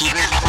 keep it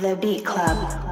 The Beat Club.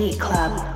Beat Club.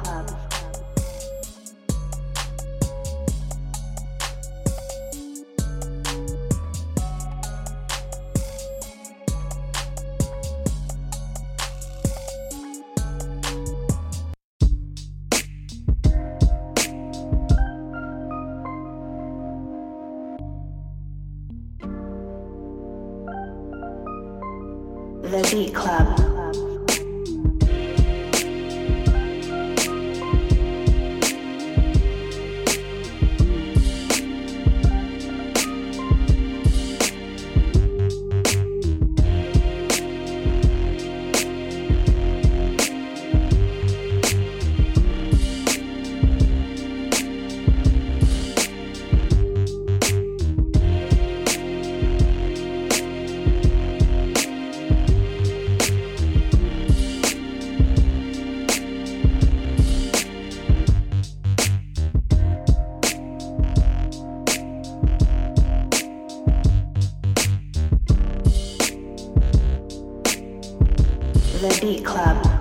The Beat Club.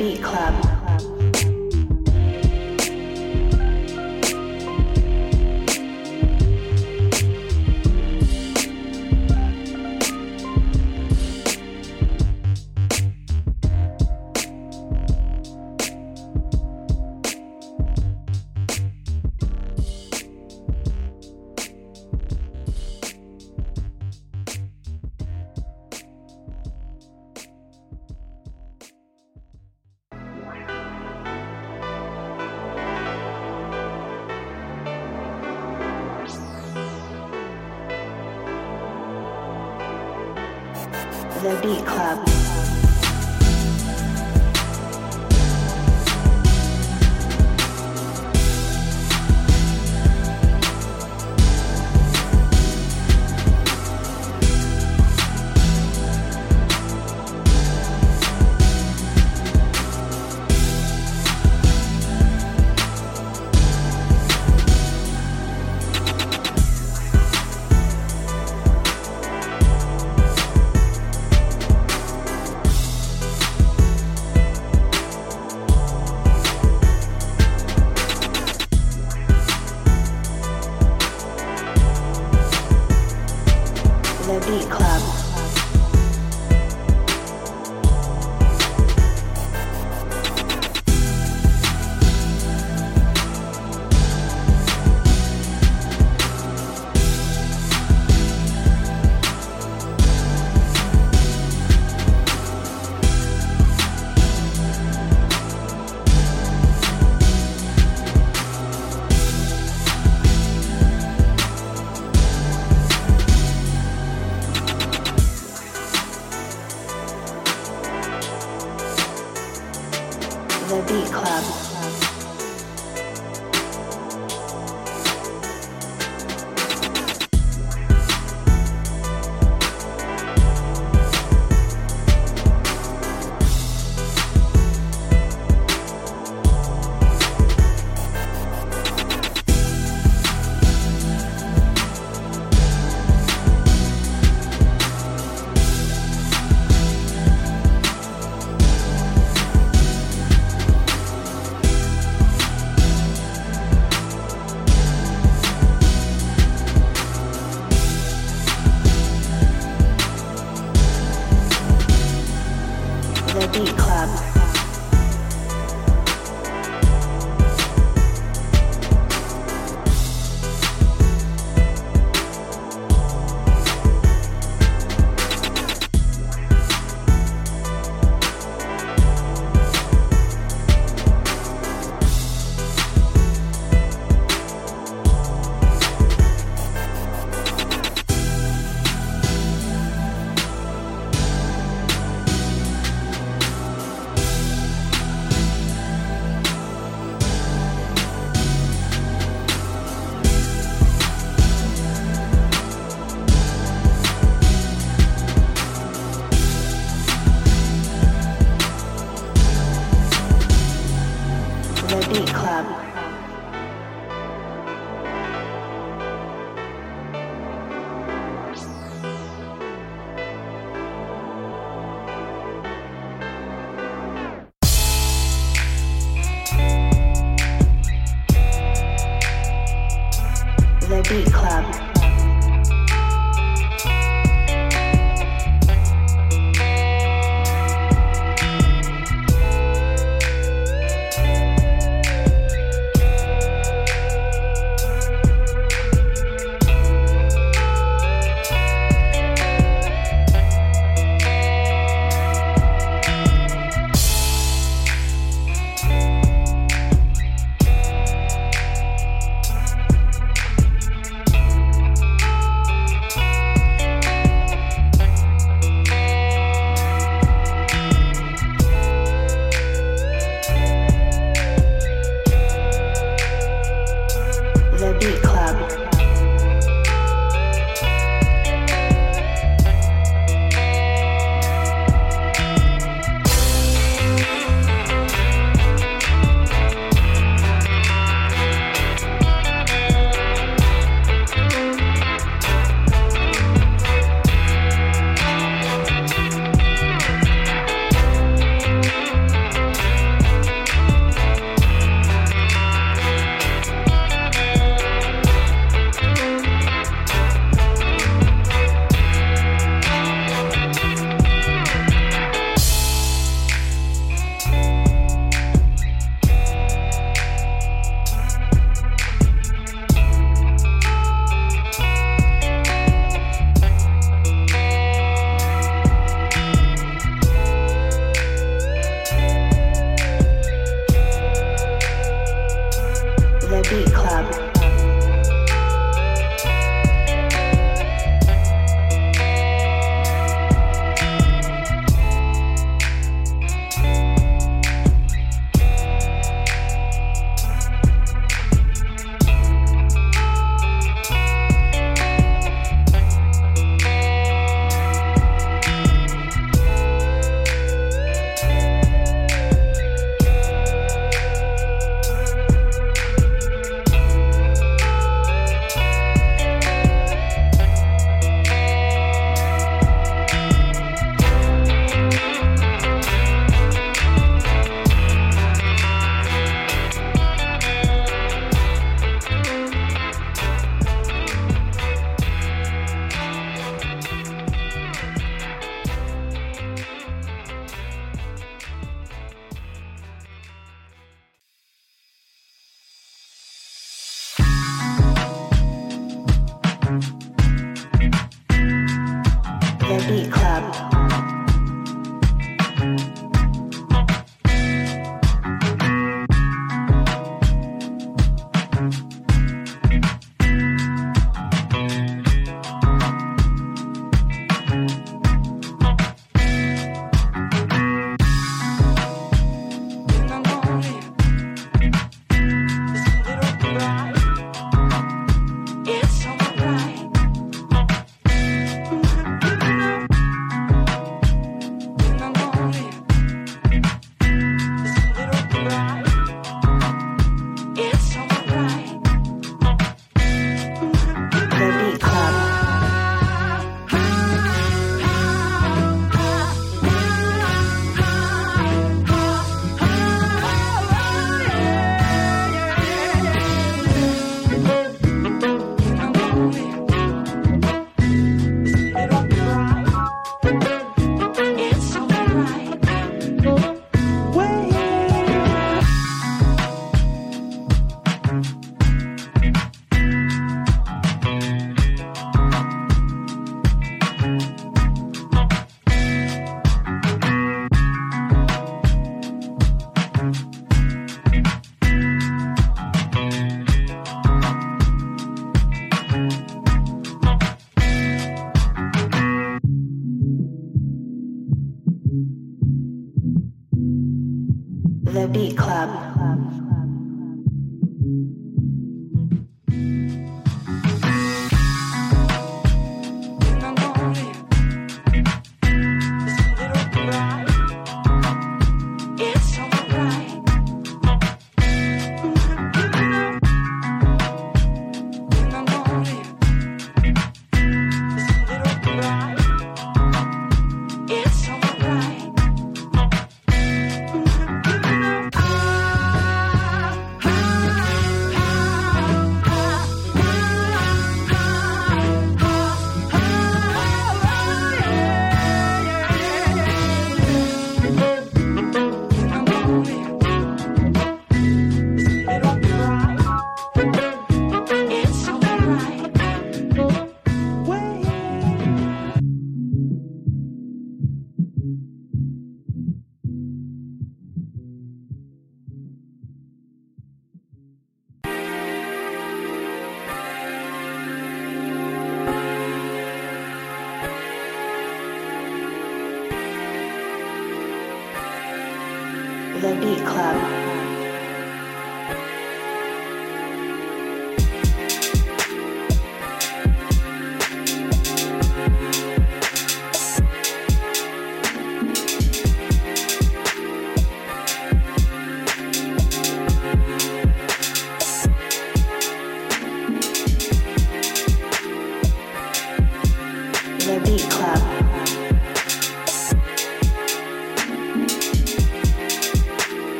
Beat Club. the beat club.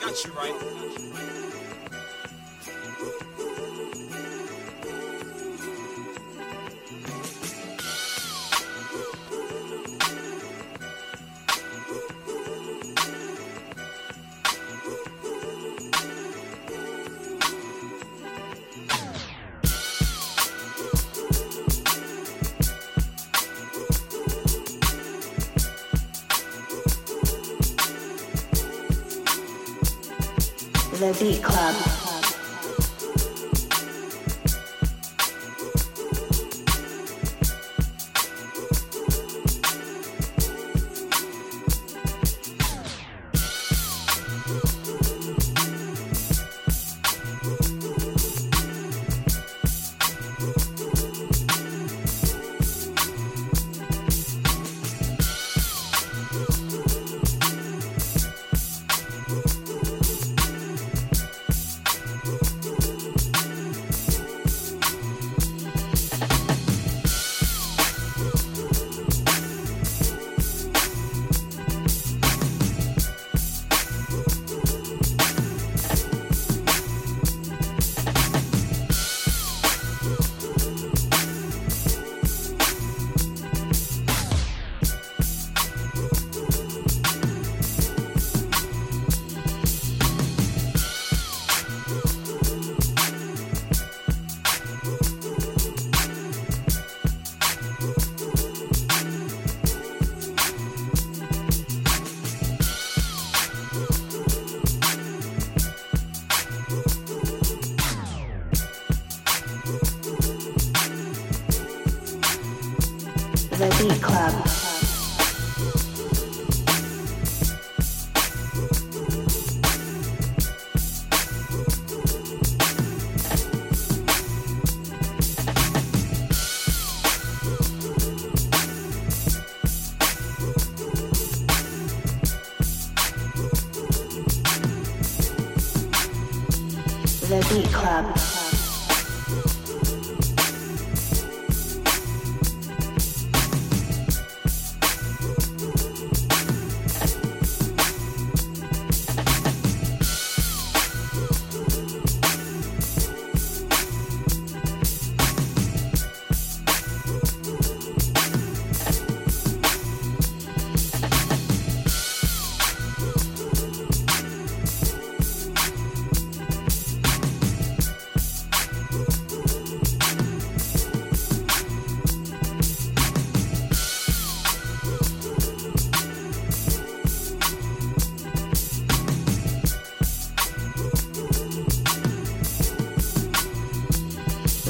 Got you right. I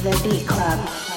The Beat Club.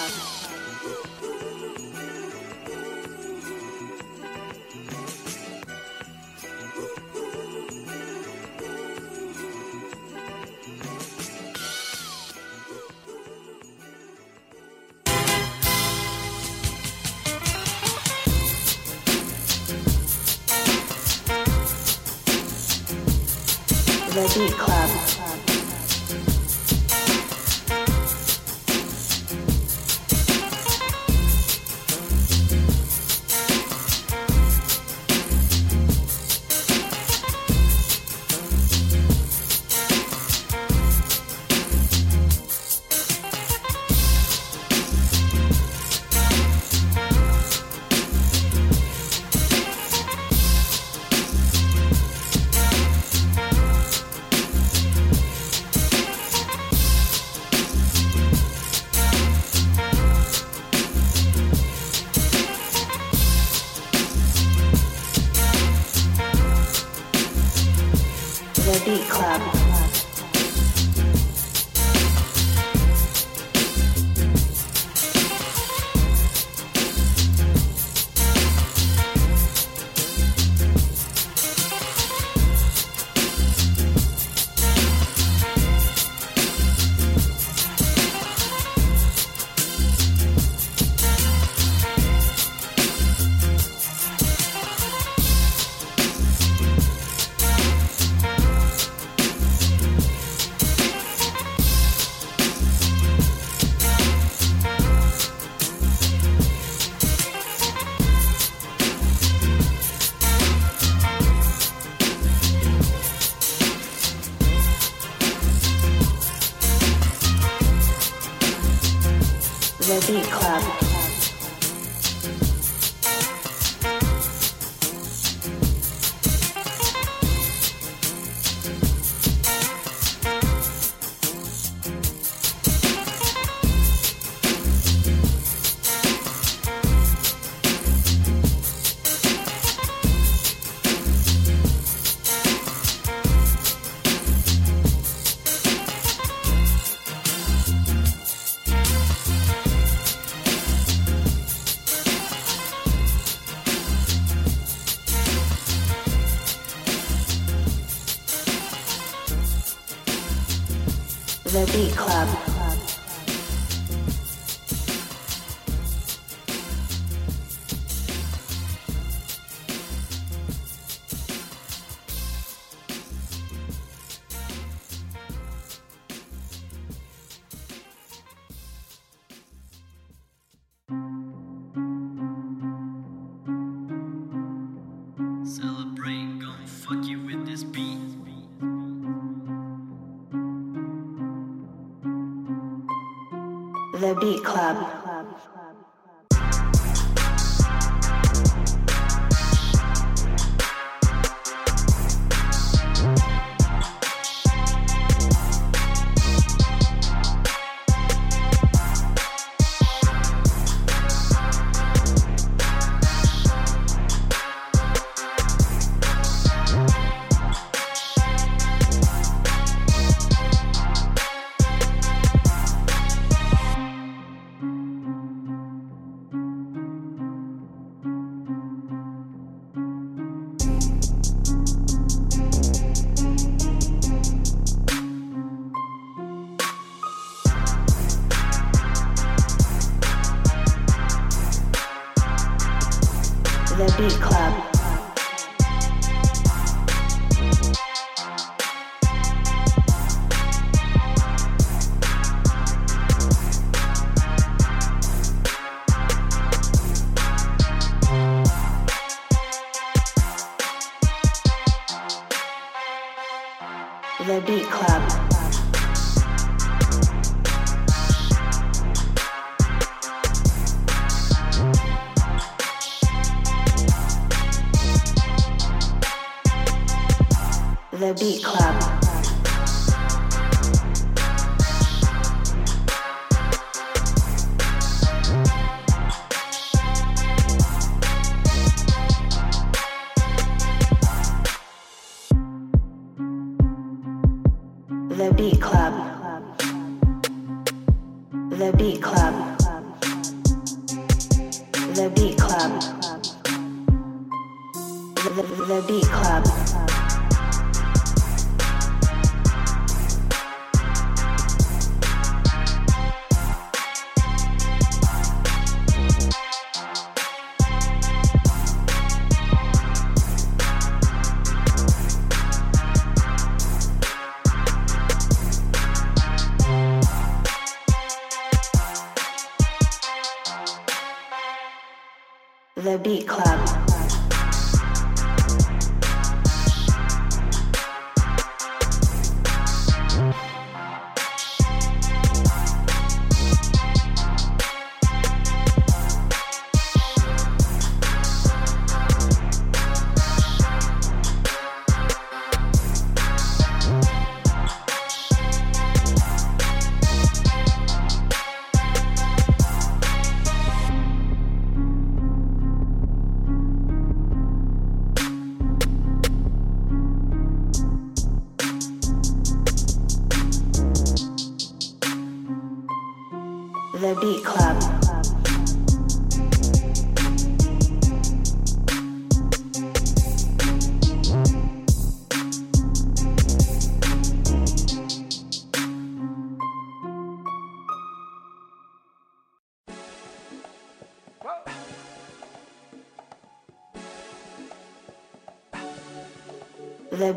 Beat Club.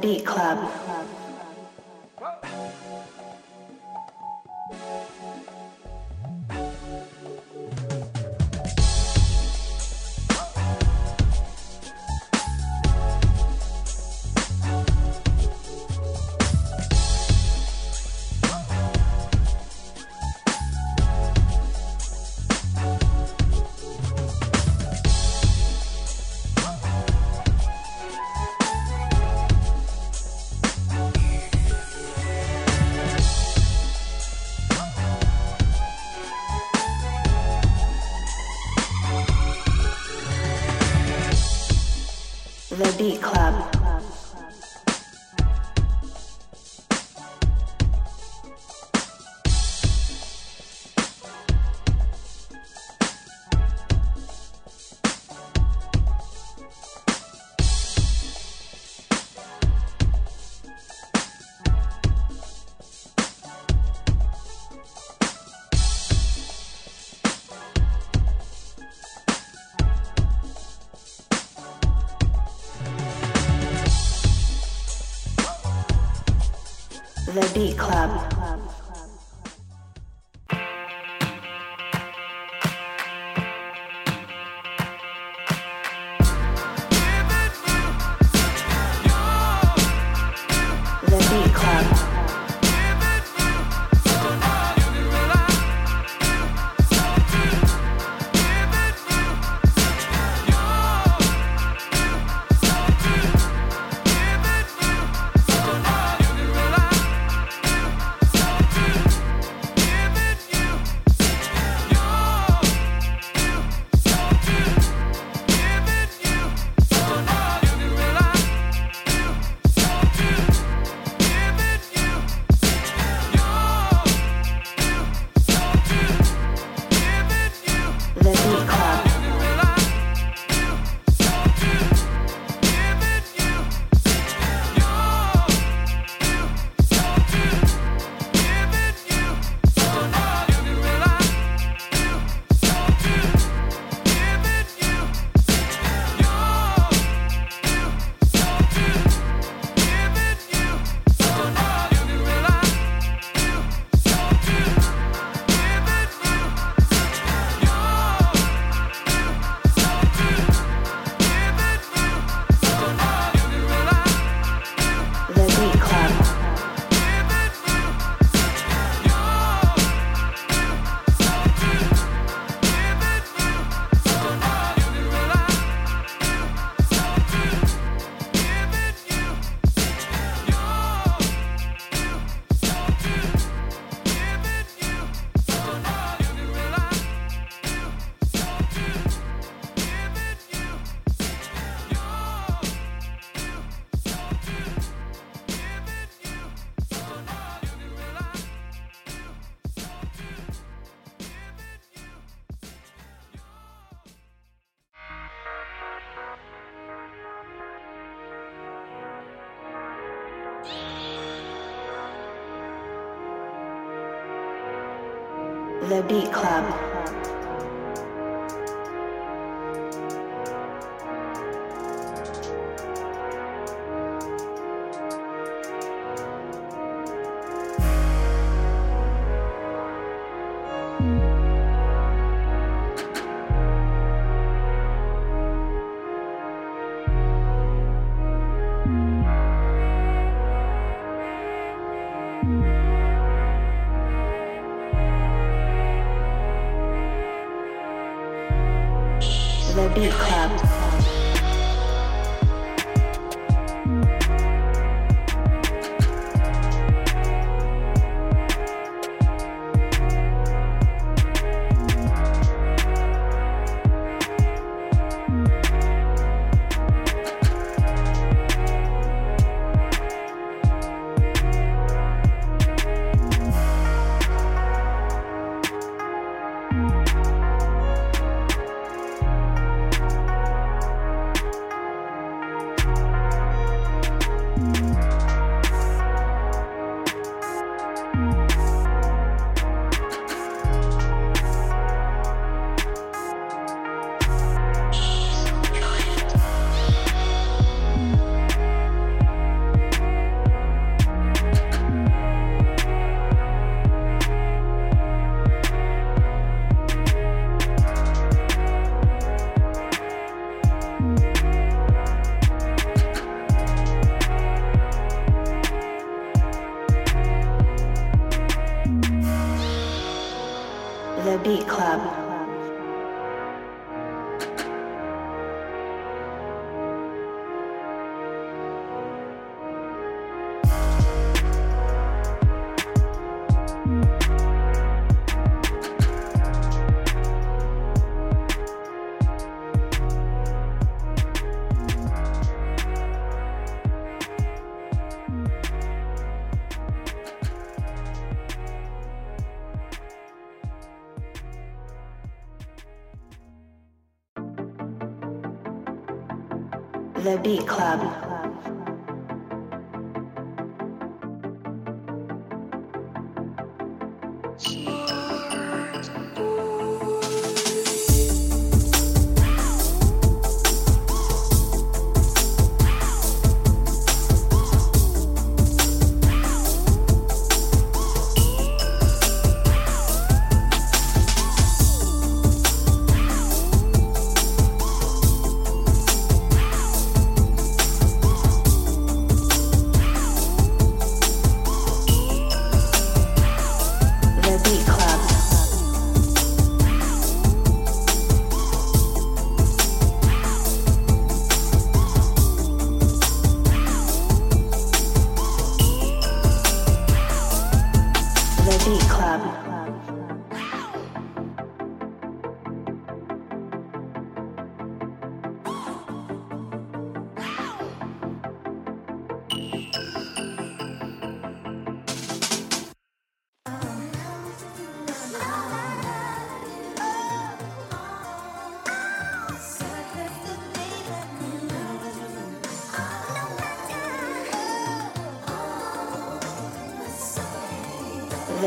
Beat Club. Beat Club. Beat Club.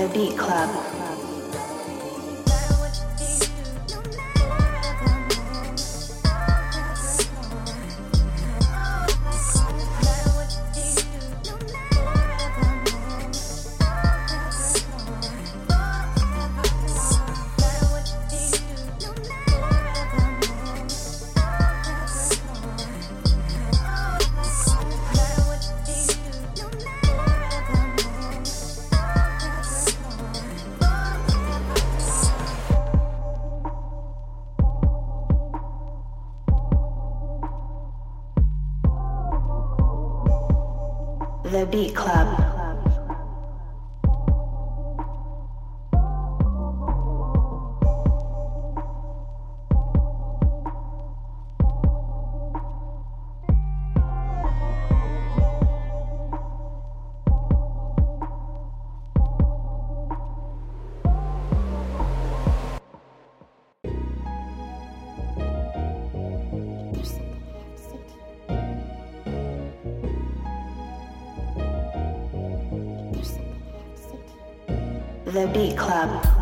Club. The Beat Club.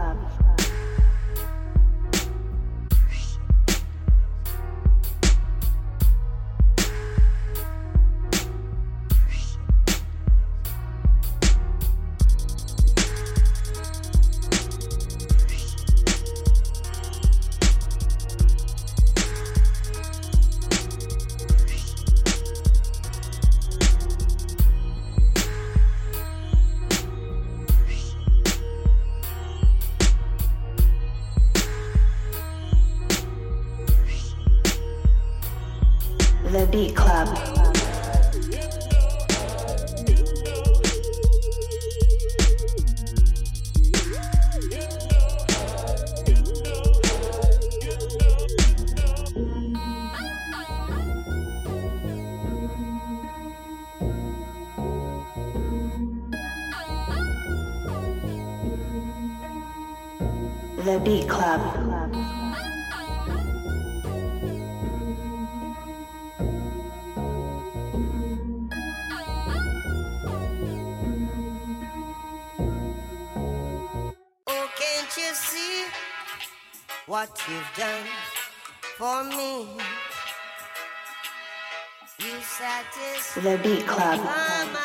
the beat club. I'm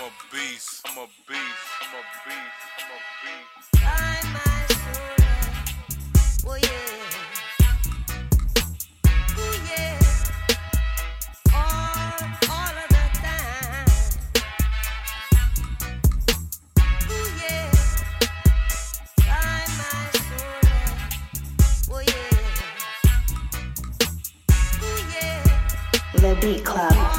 a beast. I'm a beast. I'm a beast. I'm a beast. My soul. Yeah. Beat Club.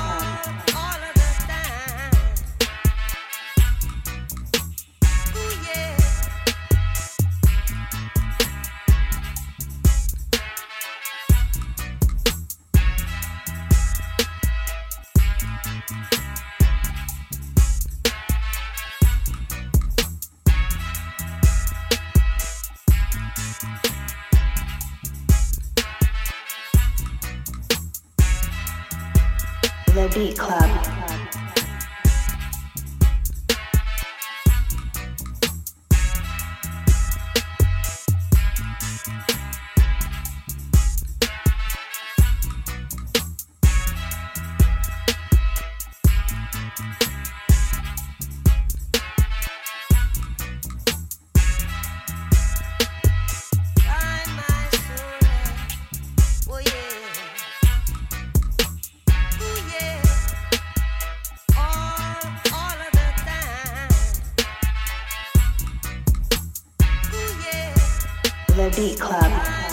Beat Club. the Beat Club.